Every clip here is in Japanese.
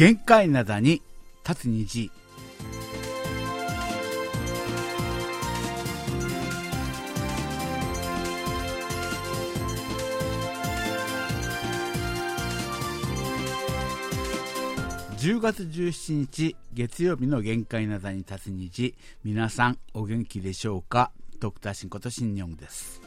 限界灘に立つ虹。10月17日月曜日の限界な座に立つ日皆さんお元気でしょうか？ドクターシンことシンニョンです。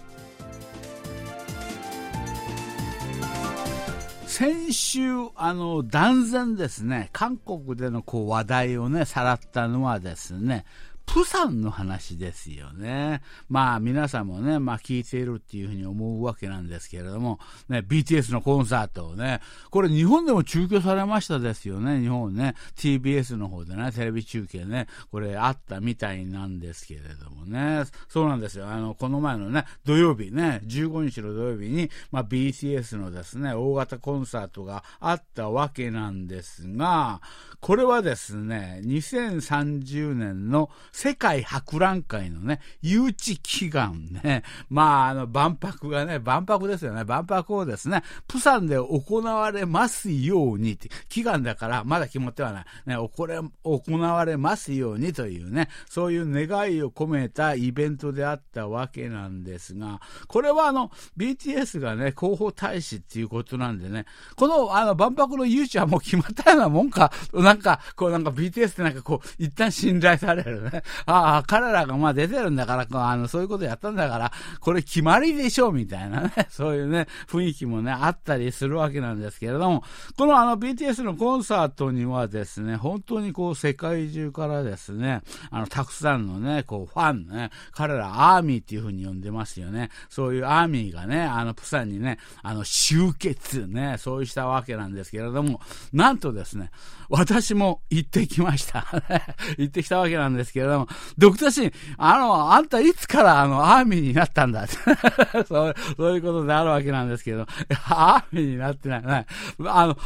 先週、あの、断然ですね、韓国でのこう話題をね、さらったのはですね、プサンの話ですよね。まあ皆さんもね、まあ聞いているっていうふうに思うわけなんですけれども、ね、BTS のコンサートをね、これ日本でも中継されましたですよね、日本ね。TBS の方でね、テレビ中継ね、これあったみたいなんですけれどもね。そうなんですよ。あの、この前のね、土曜日ね、15日の土曜日に、まあ BTS のですね、大型コンサートがあったわけなんですが、これはですね、2030年の世界博覧会のね、誘致祈願ね、まあ、あの、万博がね、万博ですよね、万博をですね、プサンで行われますようにって、祈願だからまだ決まってはない。ね、これ、行われますようにというね、そういう願いを込めたイベントであったわけなんですが、これはあの、BTS がね、広報大使っていうことなんでね、この、あの、万博の誘致はもう決まったようなもんか、なんか、こうなんか BTS ってなんかこう、一旦信頼されるね。ああ、彼らがまあ出てるんだから、あの、そういうことやったんだから、これ決まりでしょう、みたいなね、そういうね、雰囲気もね、あったりするわけなんですけれども、このあの BTS のコンサートにはですね、本当にこう世界中からですね、あの、たくさんのね、こうファンね、彼らアーミーっていうふうに呼んでますよね。そういうアーミーがね、あの、プサンにね、あの、集結ね、そうしたわけなんですけれども、なんとですね、私も行ってきました。行ってきたわけなんですけれども、ドクターシン、あの、あんたいつからあの、アーミーになったんだ？そう、そういうことであるわけなんですけど、アーミーになってない。ないあの、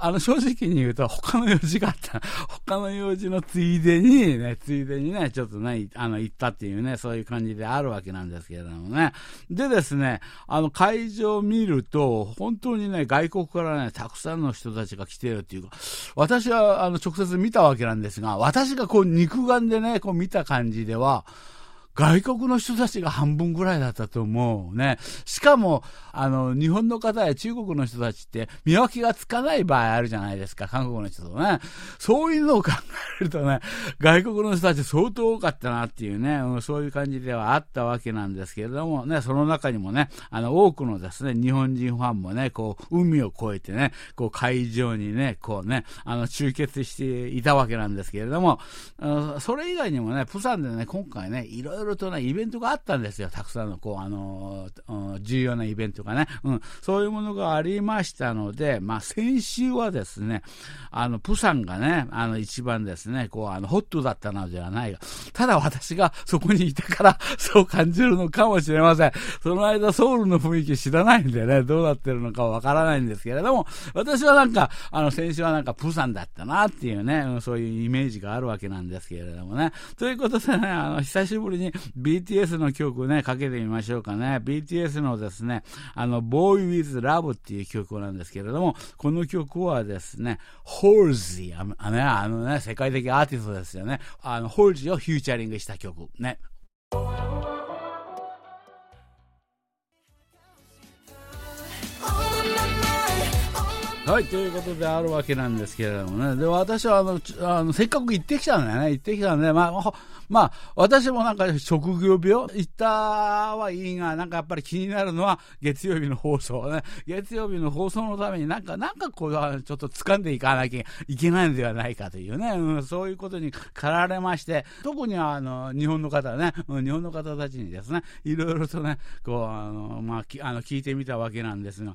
あの、正直に言うと、他の用事があった。他の用事のついでにね、ついでにね、ちょっとね、あの、行ったっていうね、そういう感じであるわけなんですけれどもね。でですね、あの、会場を見ると、本当にね、外国からね、たくさんの人たちが来てるっていうか、私は、あの、直接見たわけなんですが、私がこう、肉眼でね、こう見た感じでは、外国の人たちが半分ぐらいだったと思うね。しかも、あの、日本の方や中国の人たちって見分けがつかない場合あるじゃないですか、韓国の人とね。そういうのを考えるとね、外国の人たち相当多かったなっていうね、うん、そういう感じではあったわけなんですけれどもね、その中にもね、あの、多くのですね、日本人ファンもね、こう、海を越えてね、こう、会場にね、こうね、あの、集結していたわけなんですけれども、それ以外にもね、プサンでね、今回ね、いろいろろとね、イベントがあったんですよ。たくさんの、こう、あの重要なイベントがね。うん。そういうものがありましたので、まあ、先週はですね、あの、プサンがね、あの、一番ですね、こう、あの、ホットだったのではないが、ただ私がそこにいたから、そう感じるのかもしれません。その間、ソウルの雰囲気知らないんでね、どうなってるのかわからないんですけれども、私はなんか、あの、先週はなんか、プサンだったなっていうね、うん、そういうイメージがあるわけなんですけれどもね。ということでね、あの、久しぶりに BTS の曲ね、かけてみましょうかね。BTS のですね、あの、Boy with Love っていう曲なんですけれども、この曲はですね、ホールジーあのあのね、世界的アーティストですよね。あの、ホールズィをフューチャリングした曲。ね。はい、ということであるわけなんですけれどもね。で、私はあの、あのせっかく行ってきたんだよね。行ってきたんで、まあ、まあ、私もなんか職業病行ったはいいが、なんかやっぱり気になるのは月曜日の放送ね。月曜日の放送のためになんか、なんかこう、ちょっと掴んでいかなきゃいけないのではないかというね、うん、そういうことに駆られまして、特にあの、日本の方ね、日本の方たちにですね、いろいろとね、こう、あの、まあ、あの、聞いてみたわけなんですが、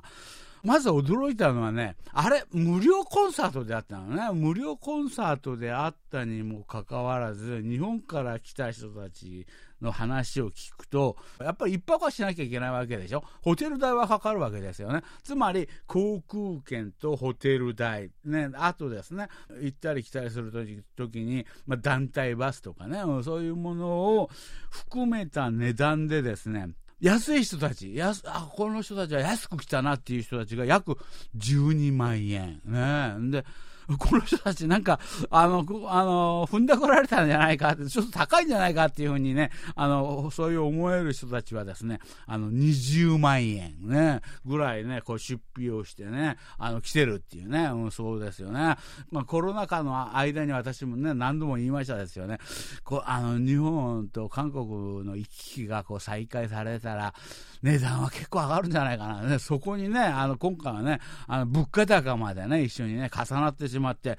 まず驚いたのはね、あれ、無料コンサートであったのね。無料コンサートであったにもかかわらず、日本から来た人たちの話を聞くと、やっぱり一泊はしなきゃいけないわけでしょ？ホテル代はかかるわけですよね。つまり、航空券とホテル代、ね、あとですね、行ったり来たりするときに、まあ、団体バスとかね、そういうものを含めた値段でですね、安い人たち、安あこの人たちは安く来たなっていう人たちが約12万円。ね、で この人たちなんか、あの、あの、踏んでこられたんじゃないかって、ちょっと高いんじゃないかっていうふうにね、あの、そういう思える人たちはですね、あの、20万円ね、ぐらいね、こう出費をしてね、あの、来てるっていうね、うん、そうですよね。まあ、コロナ禍の間に私もね、何度も言いましたですよね。こう、あの、日本と韓国の行き来がこう再開されたら、値段は結構上がるんじゃないかな。ね、そこにね、あの、今回はね、あの、物価高までね、一緒にね、重なってしまって、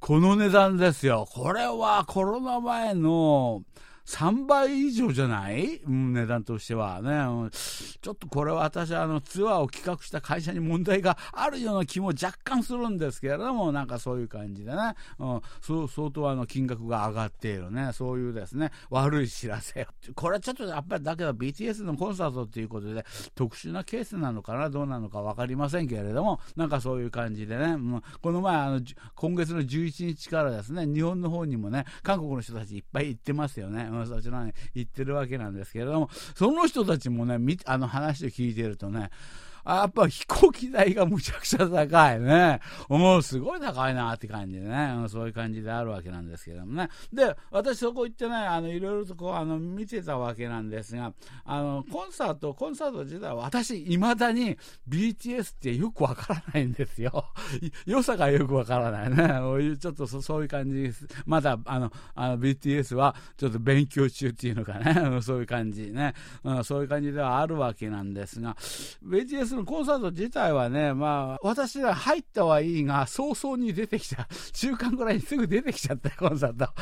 この値段ですよ。これはコロナ前の、3倍以上じゃない、うん、値段としては。ね、うん、ちょっとこれは私あのツアーを企画した会社に問題があるような気も若干するんですけれども、なんかそういう感じでね、うん、そう相当あの金額が上がっているね、そういうですね、悪い知らせ。これはちょっとやっぱりだけど BTS のコンサートっていうことで特殊なケースなのかな、どうなのか分かりませんけれども、なんかそういう感じでね、うん、この前あの、今月の11日からですね、日本の方にもね、韓国の人たちいっぱい行ってますよね。そちらに行ってるわけなんですけれども、その人たちもね、あの話を聞いてるとね、やっぱ飛行機代がむちゃくちゃ高いね。もうすごい高いなって感じでね、そういう感じであるわけなんですけどもね。で、私そこ行ってね、あの、いろいろとこう、あの、見てたわけなんですが、あの、コンサート、コンサート自体は私、未だに BTS ってよくわからないんですよ。良さがよくわからないね。ちょっとそういう感じです。まだ、あの、あの BTS はちょっと勉強中っていうのかね。そういう感じね、うん。そういう感じではあるわけなんですが、BTS のコンサート自体はね、まあ、私は入ったはいいが、早々に出てきた。中間ぐらいにすぐ出てきちゃったコンサート。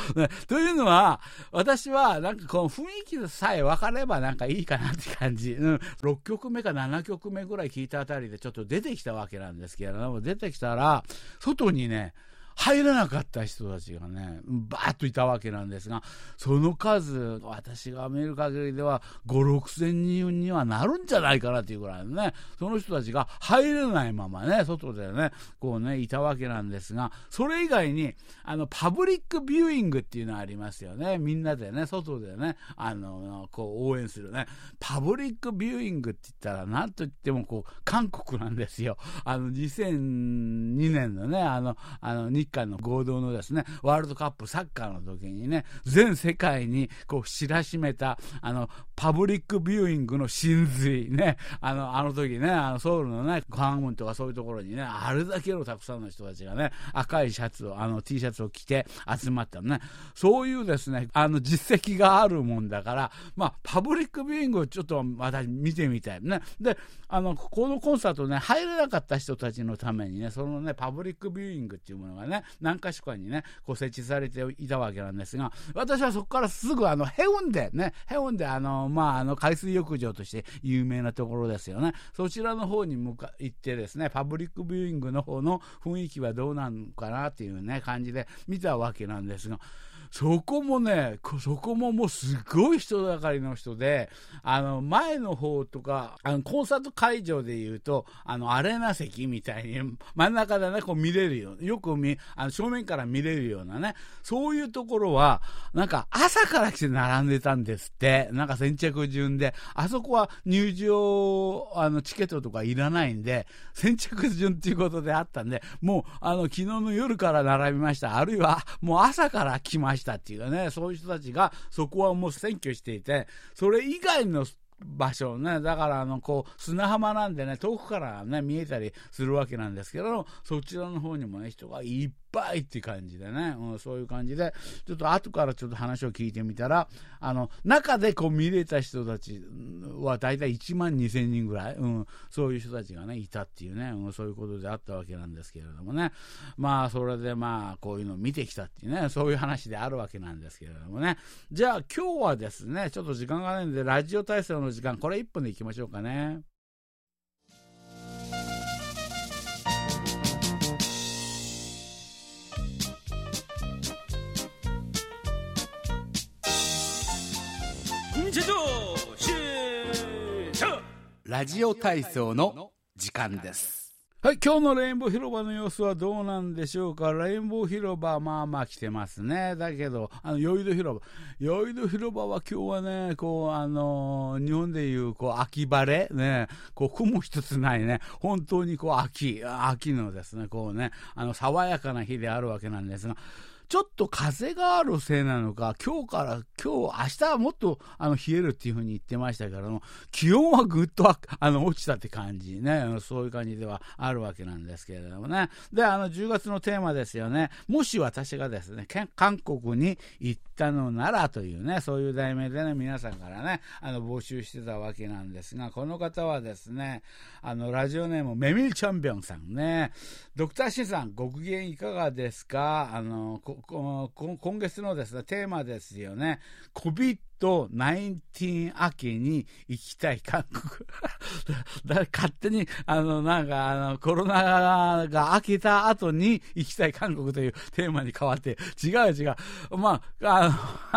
というのは、私は、なんかこの雰囲気さえ分かればなんかいいかなって感じ。うん、6曲目か7曲目ぐらい聞いたあたりでちょっと出てきたわけなんですけれども、出てきたら、外にね、入らなかった人たちがね、バーッといたわけなんですが、その数、私が見る限りでは5、6千人にはなるんじゃないかなっていうぐらいのね、その人たちが入れないままね、外でね、こうね、いたわけなんですが、それ以外に、あの、パブリックビューイングっていうのはありますよね。みんなでね、外でね、あの、こう応援するね。パブリックビューイングって言ったら、なんと言ってもこう、韓国なんですよ。あの、2002年のね、あの、あの、日韓の合同のですね、ワールドカップサッカーの時にね、全世界にこう知らしめた、あの、パブリックビューイングの真髄ね、あの、あの時ね、あの、ソウルのね、カンムンとかそういうところにね、あれだけのたくさんの人たちがね、赤いシャツを、あの、T シャツを着て集まったのね、そういうですね、あの、実績があるもんだから、まあ、パブリックビューイングをちょっと私見てみたいね。で、あの、このコンサートね、入れなかった人たちのためにね、そのね、パブリックビューイングっていうものがね、ね何か所かにね、こう設置されていたわけなんですが、私はそこからすぐあの、ヘウンでね、ヘウンデあの、まあ、あの、海水浴場として有名なところですよね。そちらの方に向か行ってですね、パブリックビューイングの方の雰囲気はどうなのかなっていうね、感じで見たわけなんですが、そこもね、そこももうすごい人だかりの人で、あの、前の方とか、あの、コンサート会場で言うと、あの、アレナ席みたいに、真ん中でね、こう見れるよ。よく見、あの、正面から見れるようなね、そういうところは、なんか朝から来て並んでたんですって。なんか先着順で、あそこは入場、あの、チケットとかいらないんで、先着順っていうことであったんで、もう、あの、昨日の夜から並びました。あるいは、もう朝から来ました。したっていうね、そういう人たちがそこはもう占拠していて、それ以外の場所ね、だからあの、こう、砂浜なんでね、遠くからね、見えたりするわけなんですけど、そちらの方にもね、人がいっぱいって感じでね、うん、そういう感じで、ちょっと後からちょっと話を聞いてみたら、あの、中でこう見れた人たちは大体1万2000人ぐらい、うん、そういう人たちがね、いたっていうね、うん、そういうことであったわけなんですけれどもね、まあ、それでまあ、こういうのを見てきたっていうね、そういう話であるわけなんですけれどもね、じゃあ今日はですね、ちょっと時間がないんで、ラジオ体操の時間、これ1分でいきましょうかね。ラジオ体操の時間です。はい、今日のレインボー広場の様子はどうなんでしょうか？レインボー広場、まあまあ来てますね。だけど、あの、ヨイド広場。ヨイド広場は今日はね、こう、あのー、日本でいう、こう、秋晴れ、ね、こう、雲一つないね、本当にこう、秋、秋のですね、こうね、あの、爽やかな日であるわけなんですが、ちょっと風があるせいなのか、今日から、今日、明日はもっとあの冷えるっていうふうに言ってましたけども、気温はぐっとあの落ちたって感じね、そういう感じではあるわけなんですけれどもね。で、あの10月のテーマですよね。もし私がですね、韓国に行ったのならというね、そういう題名でね、皆さんからね、あの募集してたわけなんですが、この方はですね、あのラジオネームメミル・チョンビョンさんね、ドクターシンさん、ご機嫌いかがですか？あの今月のですね、テーマですよね。COVID-19 明けに行きたい韓国だ勝手に、あの、なんか、あの、コロナが明けた後に行きたい韓国というテーマに変わって、違う違う。まあ、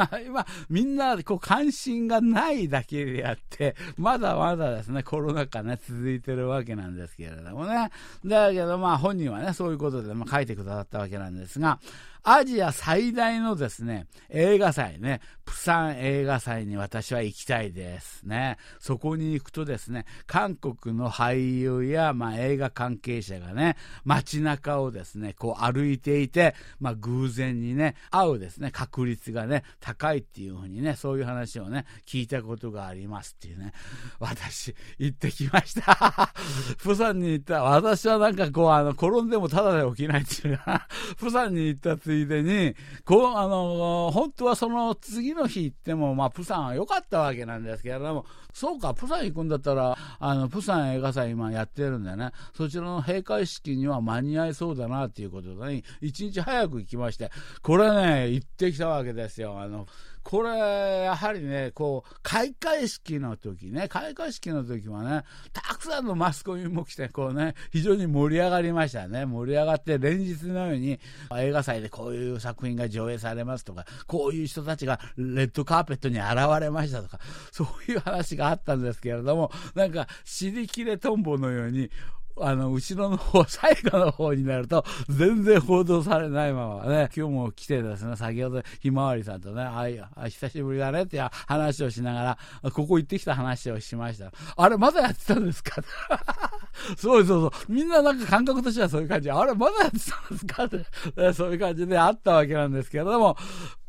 あの、今、みんな、こう、関心がないだけであって、まだまだですね、コロナ禍ね、続いてるわけなんですけれどもね。だけど、まあ、本人はね、そういうことで、まあ、書いてくださったわけなんですが、アジア最大のですね、映画祭ね、プサン映画祭に私は行きたいですね。そこに行くとですね、韓国の俳優や、まあ、映画関係者がね、街中をですね、こう歩いていて、まあ、偶然にね、会うですね、確率がね、高いっていうふうにね、そういう話をね、聞いたことがありますっていうね、私、行ってきました。プサンに行った、私はなんかこう、あの、転んでもただで起きないっていうか、プサンに行ったついでに、こう、あの、本当はその次のの日行っても、まあ、プサンは良かったわけなんですけれども、そうか、プサン行くんだったら、あの、プサン映画祭今やってるんでね、そちらの閉会式には間に合いそうだなっていうことでね、一日早く行きまして、これね、行ってきたわけですよ。あの、これ、やはりね、こう、開会式の時ね、開会式の時はね、たくさんのマスコミも来て、こうね、非常に盛り上がりましたね。盛り上がって、連日のように映画祭でこういう作品が上映されますとか、こういう人たちがレッドカーペットに現れましたとか、そういう話があったんですけれども、なんか、尻切れトンボのように、あの、後ろの方、最後の方になると、全然報道されないままね、今日も来てですね、先ほどひまわりさんとね、ああ、久しぶりだねって話をしながら、ここ行ってきた話をしました。あれ、まだやってたんですか？そうそうそう。みんななんか感覚としてはそういう感じ。あれ、まだやってたんですか？って、そういう感じであったわけなんですけれども、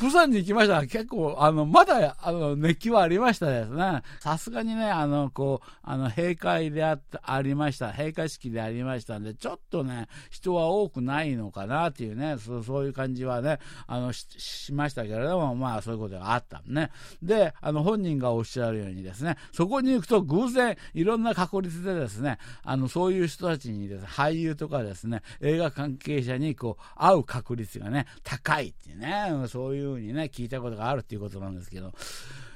プサンに行きましたら結構、あの、まだ、あの、熱気はありましたですね。さすがにね、あの、こう、あの、閉会であった、ありました。閉会式でありましたんで、ちょっとね、人は多くないのかなっていうね、そうそういう感じはね、あの、ししましたけれども、まあ、そういうことがあったね。で、あの、本人がおっしゃるようにですね、そこに行くと偶然、いろんな確率でですね、あの、そういう人たちにですね、俳優とかですね、映画関係者にこう、会う確率がね、高いっていうね、そういうふうにね、聞いたことがあるっていうことなんですけど、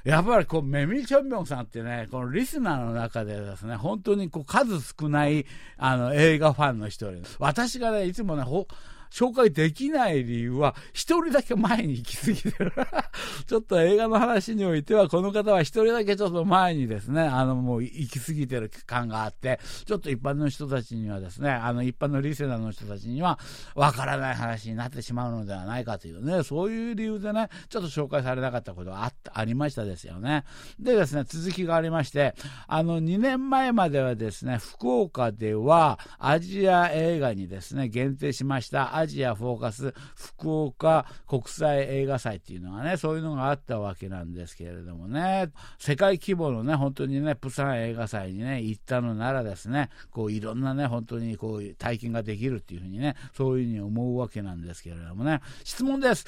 やっぱりこう、メミチョンビョンさんってね、このリスナーの中でですね、本当にこう数少ない、あの、映画ファンの一人。私がね、いつもね、ほ、紹介できない理由は、一人だけ前に行き過ぎてる。ちょっと映画の話においては、この方は一人だけちょっと前にですね、あの、もう行き過ぎてる感があって、ちょっと一般の人たちにはですね、あの、一般のリセナーの人たちには、わからない話になってしまうのではないかというね、そういう理由でね、ちょっと紹介されなかったことがあありましたですよね。でですね、続きがありまして、あの、2年前まではですね、福岡ではアジア映画にですね、限定しましたアジアフォーカス福岡国際映画祭っていうのがね、そういうのがあったわけなんですけれどもね、世界規模のね、本当にね、プサン映画祭にね、行ったのならですね、こういろんなね、本当にこう体験ができるっていうふうにね、そういうふうに思うわけなんですけれどもね、質問です。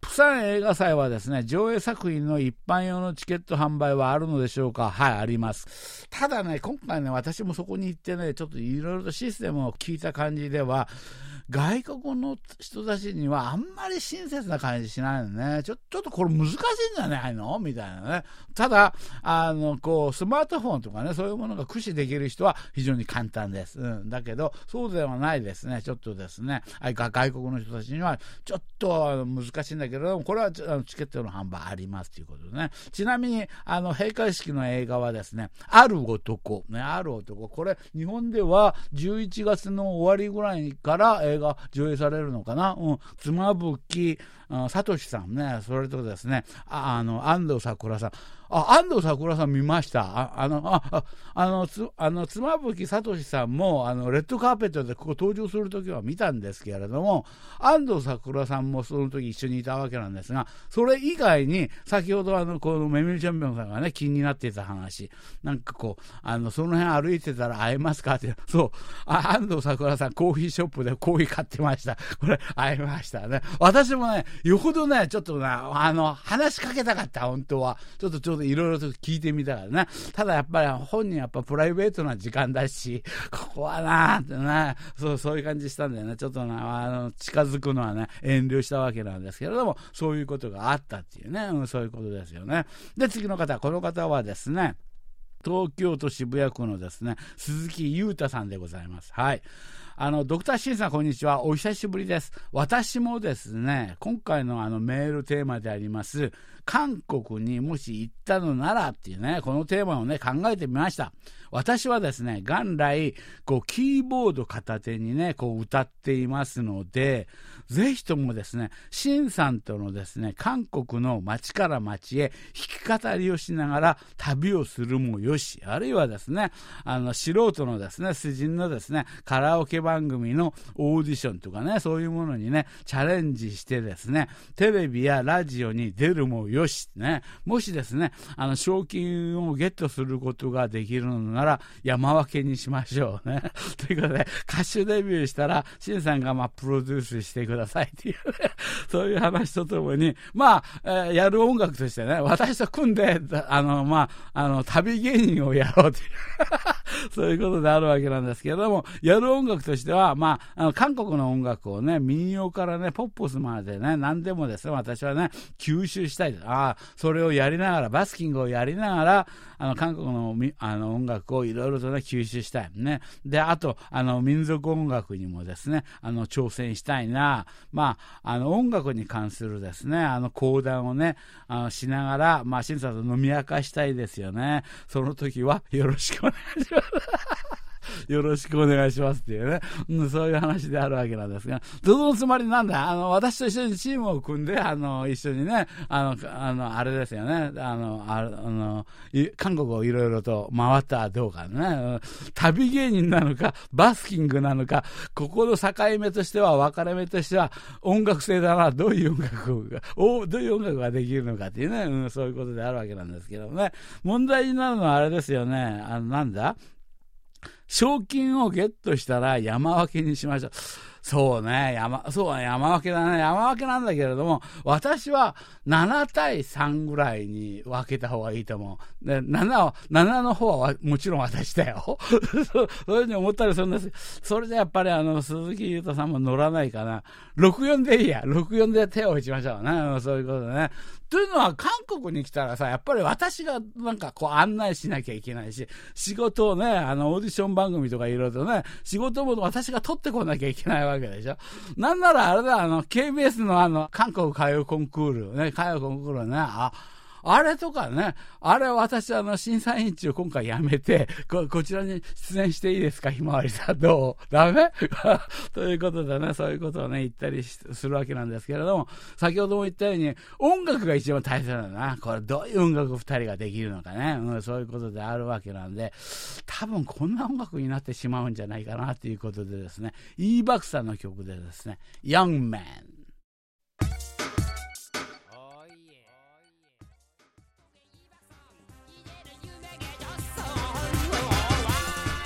プサン映画祭はですね、上映作品の一般用のチケット販売はあるのでしょうか？はい、あります。ただね、今回ね、私もそこに行ってね、ちょっといろいろとシステムを聞いた感じでは、外国の人たちにはあんまり親切な感じしないのね。ちょちょっとこれ難しいんじゃないの？みたいなね。ただ、あの、こう、スマートフォンとかね、そういうものが駆使できる人は非常に簡単です。うん。だけど、そうではないですね。ちょっとですね、外国の人たちにはちょっと難しいんだけれども、これはチケットの販売ありますということでね。ちなみに、あの、閉会式の映画はですね、ある男、ね、ある男、これ、日本では11月の終わりぐらいから映画が上映されるのかな？うん。妻夫木、聡さんね、それとですね、ああの、安藤サクラさん。あ、安藤サクラさん見ました。ああの、あ、あの、つ、あの、妻夫木聡さんも、あの、レッドカーペットでここ登場するときは見たんですけれども、安藤サクラさんもその時一緒にいたわけなんですが、それ以外に、先ほどあの、このメミルチャンピオンさんがね、気になっていた話、なんかこう、あの、その辺歩いてたら会えますかって、そう、あ安藤サクラさんコーヒーショップでコーヒー買ってました。これ、会えましたね。私もね、よほどね、ちょっとね、あの、話しかけたかった、本当は。ちょっとちょっといろいろと聞いてみたからね。ただやっぱり本人やっぱプライベートな時間だし、ここはなーってね、そう、そういう感じしたんだよね。ちょっとな、あの、近づくのはね、遠慮したわけなんですけれども、そういうことがあったっていうね、うん、そういうことですよね。で、次の方、この方はですね、東京都渋谷区のですね、鈴木裕太さんでございます。はい。あの、ドクターシンさん、こんにちは。お久しぶりです。私もですね、今回のあのメールテーマであります、韓国にもし行ったのならっていうね、このテーマをね、考えてみました。私はですね、元来、こう、キーボード片手にね、こう、歌っていますので、ぜひともですね、シンさんとのですね、韓国の街から街へ弾き語りをしながら旅をするもよし、あるいはですね、あの、素人のですね、詩人のですね、カラオケ番組のオーディションとかね、そういうものにね、チャレンジしてですね、テレビやラジオに出るもよし、よしね、もしですね、あの、賞金をゲットすることができるのなら、山分けにしましょうね。ということで、歌手デビューしたら、シンさんがまあ、プロデュースしてください。っていうね、そういう話とともに、まあ、えー、やる音楽としてね、私と組んで、あの、まあ、あの、旅芸人をやろうという そういうことであるわけなんですけれども、やる音楽としては、まあ、あの韓国の音楽をね、民謡からね、ポップスまでね、何でもですね、私はね、吸収したいです。ああ、それをやりながら、バスキングをやりながら、あの、韓国のあの音楽をいろいろとね、吸収したい。ね。で、あと、あの、民族音楽にもですね、あの、挑戦したいな、まあ、あの、音楽に関するですね、あの、講談をね、あの、しながら、ま、審査と飲み明かしたいですよね。その時は、よろしくお願いします。よろしくお願いしますっていうね、うん、そういう話であるわけなんですが、そのつまりなんだ、あの、私と一緒にチームを組んで、あの、一緒にね、あの、あの、あれですよね、あの、あの、韓国をいろいろと回ったらどうかね、旅芸人なのか、バスキングなのか、ここの境目としては、分かれ目としては、音楽性だな、どういう音楽が、おどういう音楽ができるのかっていうね、うん、そういうことであるわけなんですけどね、問題になるのはあれですよね、あの、なんだ？賞金をゲットしたら山分けにしましょう。そうね、山、そうね山分けだね。山分けなんだけれども、私は7対3ぐらいに分けた方がいいと思う。で、7は、7の方はもちろん私だよ。そういうふうに思ったりするんです。それでやっぱりあの、鈴木優太さんも乗らないかな。64でいいや。64で手を打ちましょうね。そういうことでね。というのは、韓国に来たらさ、やっぱり私がなんかこう案内しなきゃいけないし、仕事をね、あの、オーディション番組とかいろいろとね、仕事も私が取ってこなきゃいけないわけでしょ。なんならあれだ、あの、KBS のあの、韓国歌謡コンクール、ね、歌謡コンクールね、あ、あれとかね、あれ私、あの、審査委員長今回やめて、こ、こちらに出演していいですか、ひまわりさん。どう？ダメ？ということでね、そういうことをね、言ったりするわけなんですけれども、先ほども言ったように、音楽が一番大切なんだな。これ、どういう音楽二人ができるのかね、うん、そういうことであるわけなんで、多分こんな音楽になってしまうんじゃないかなということでですね、イーバクさんの曲でですね、Young Man。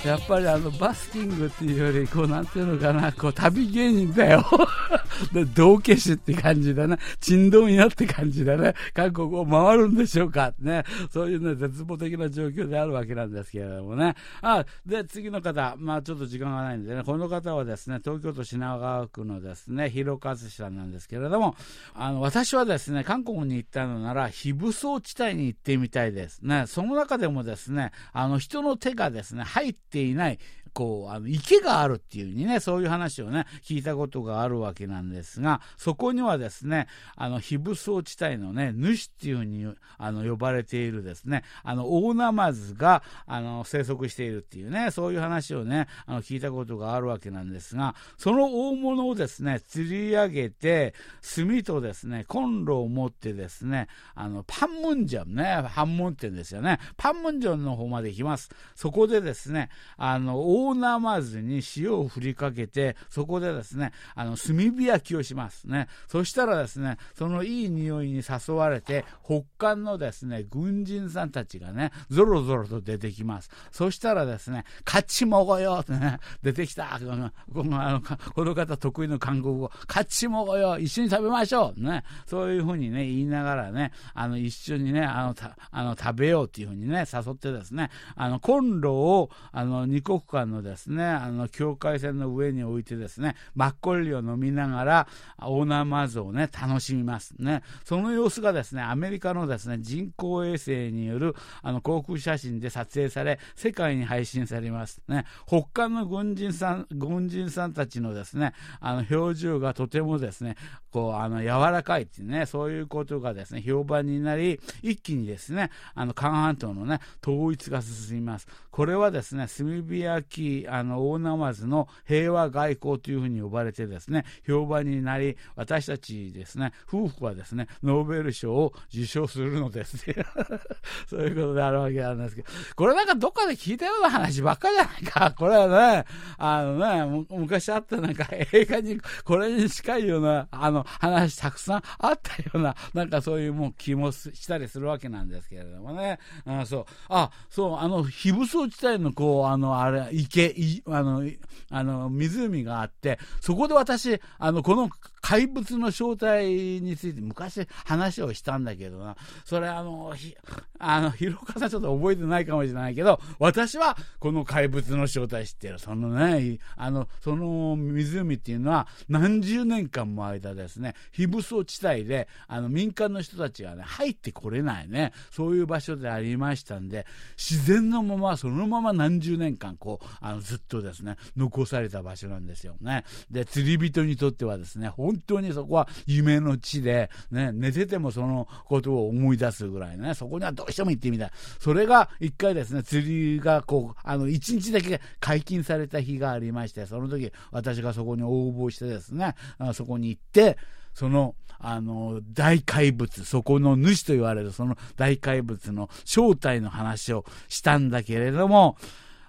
やっぱりあのバスキングっていうより、こうなんていうのかな、こう旅芸人だよ。で、道化師って感じだね。珍道やって感じだね。韓国を回るんでしょうかね。そういうね、絶望的な状況であるわけなんですけれどもね。あ、で、次の方、まあちょっと時間がないんでね、この方はですね、東京都品川区のですね、広和氏さんなんですけれども、あの、私はですね、韓国に行ったのなら、非武装地帯に行ってみたいですね。その中でもですね、あの、人の手がですね、入ってていない、こう、あの、池があるっていうにね、そういう話をね、聞いたことがあるわけなんですが、そこにはですね、あの、非武装地帯のね、主っていうふうに、あの、呼ばれているですね、あの、大ナマズが、あの、生息しているっていうね、そういう話をね、あの、聞いたことがあるわけなんですが、その大物をですね、釣り上げて、炭とですね、コンロを持ってですね、あの、パンムンジョンね、パンムン店ですよね、パンムンジョンの方まで行きます。そこでですね、あの、大ナマズに塩を振りかけて、そこでですね、あの、炭火焼きをしますね。そしたらですね、そのいい匂いに誘われて、北韓のですね、軍人さんたちがね、ぞろぞろと出てきます。そしたらですね、勝ちもごよってね、出てきた。この、このあのこの方得意の韓国語、勝ちもごよ、一緒に食べましょうね。そういうふうにね、言いながらね、あの、一緒にね、あの、たあの食べようっていうふうにね、誘ってですね、あの、コンロを、あの、二国間ののですね、あの、境界線の上に置いてですね、マッコリを飲みながら、オーナーマズをね、楽しみますね。その様子がですね、アメリカのですね、人工衛星による、あの、航空写真で撮影され、世界に配信されますね。北韓の軍人さん、軍人さんたちのですね、あの、表情がとてもですね、こう、あの、柔らかいっていうね、そういうことがですね、評判になり、一気にですね、あの、韓半島のね、統一が進みます。これはですね、炭火焼き、あの、大ナマズの平和外交というふうに呼ばれてですね、評判になり、私たちですね、夫婦はですね、ノーベル賞を受賞するのです そういうことであるわけなんですけど、これなんかどっかで聞いたような話ばっかりじゃないか。これはね、あのね、昔あったなんか映画にこれに近いような、あの話たくさんあったような、なんかそういうもう気もしたりするわけなんですけれどもね。あそう。あ、そう、あの、非武装地帯のこう、あの、あれ、池、あの、あの、湖があって、そこで私、あの、この怪物の正体について昔話をしたんだけどな、それあの、ひ、あの、広岡さんちょっと覚えてないかもしれないけど、私はこの怪物の正体知ってる。そのね、あの、その湖っていうのは何十年間も間ですね、非武装地帯で、あの、民間の人たちがね、入ってこれないね、そういう場所でありましたんで、自然のまま、そのまま何十年間、こう、あの、ずっとですね、残された場所なんですよね。で、釣り人にとってはですね、本当にそこは夢の地で、ね、寝ててもそのことを思い出すぐらいね、そこにはどうしても行ってみたい。それが一回ですね、釣りがこう、あの、一日だけ解禁された日がありまして、その時私がそこに応募してですね、そこに行って、その、あの、大怪物、そこの主と言われるその大怪物の正体の話をしたんだけれども、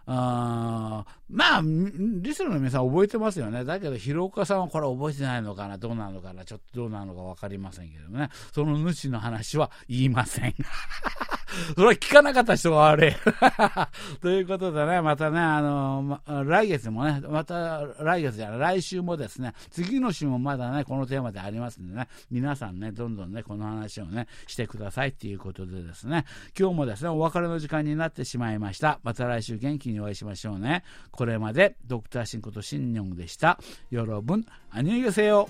あまあ、リスナーの皆さん覚えてますよね。だけど、広岡さんはこれ覚えてないのかな、どうなのかな、ちょっとどうなのか分かりませんけどね。その主の話は言いません。それは聞かなかった人が悪い。ということでね、またね、あの、ま、来月もね、また来月じゃない、来週もですね、次の週もまだね、このテーマでありますんでね、皆さんね、どんどんね、この話をね、してくださいっていうことでですね、今日もですね、お別れの時間になってしまいました。また来週元気にお会いしましょうね。これまで、ドクターシンことシンニョンでした。よろぶん、あにげせよ。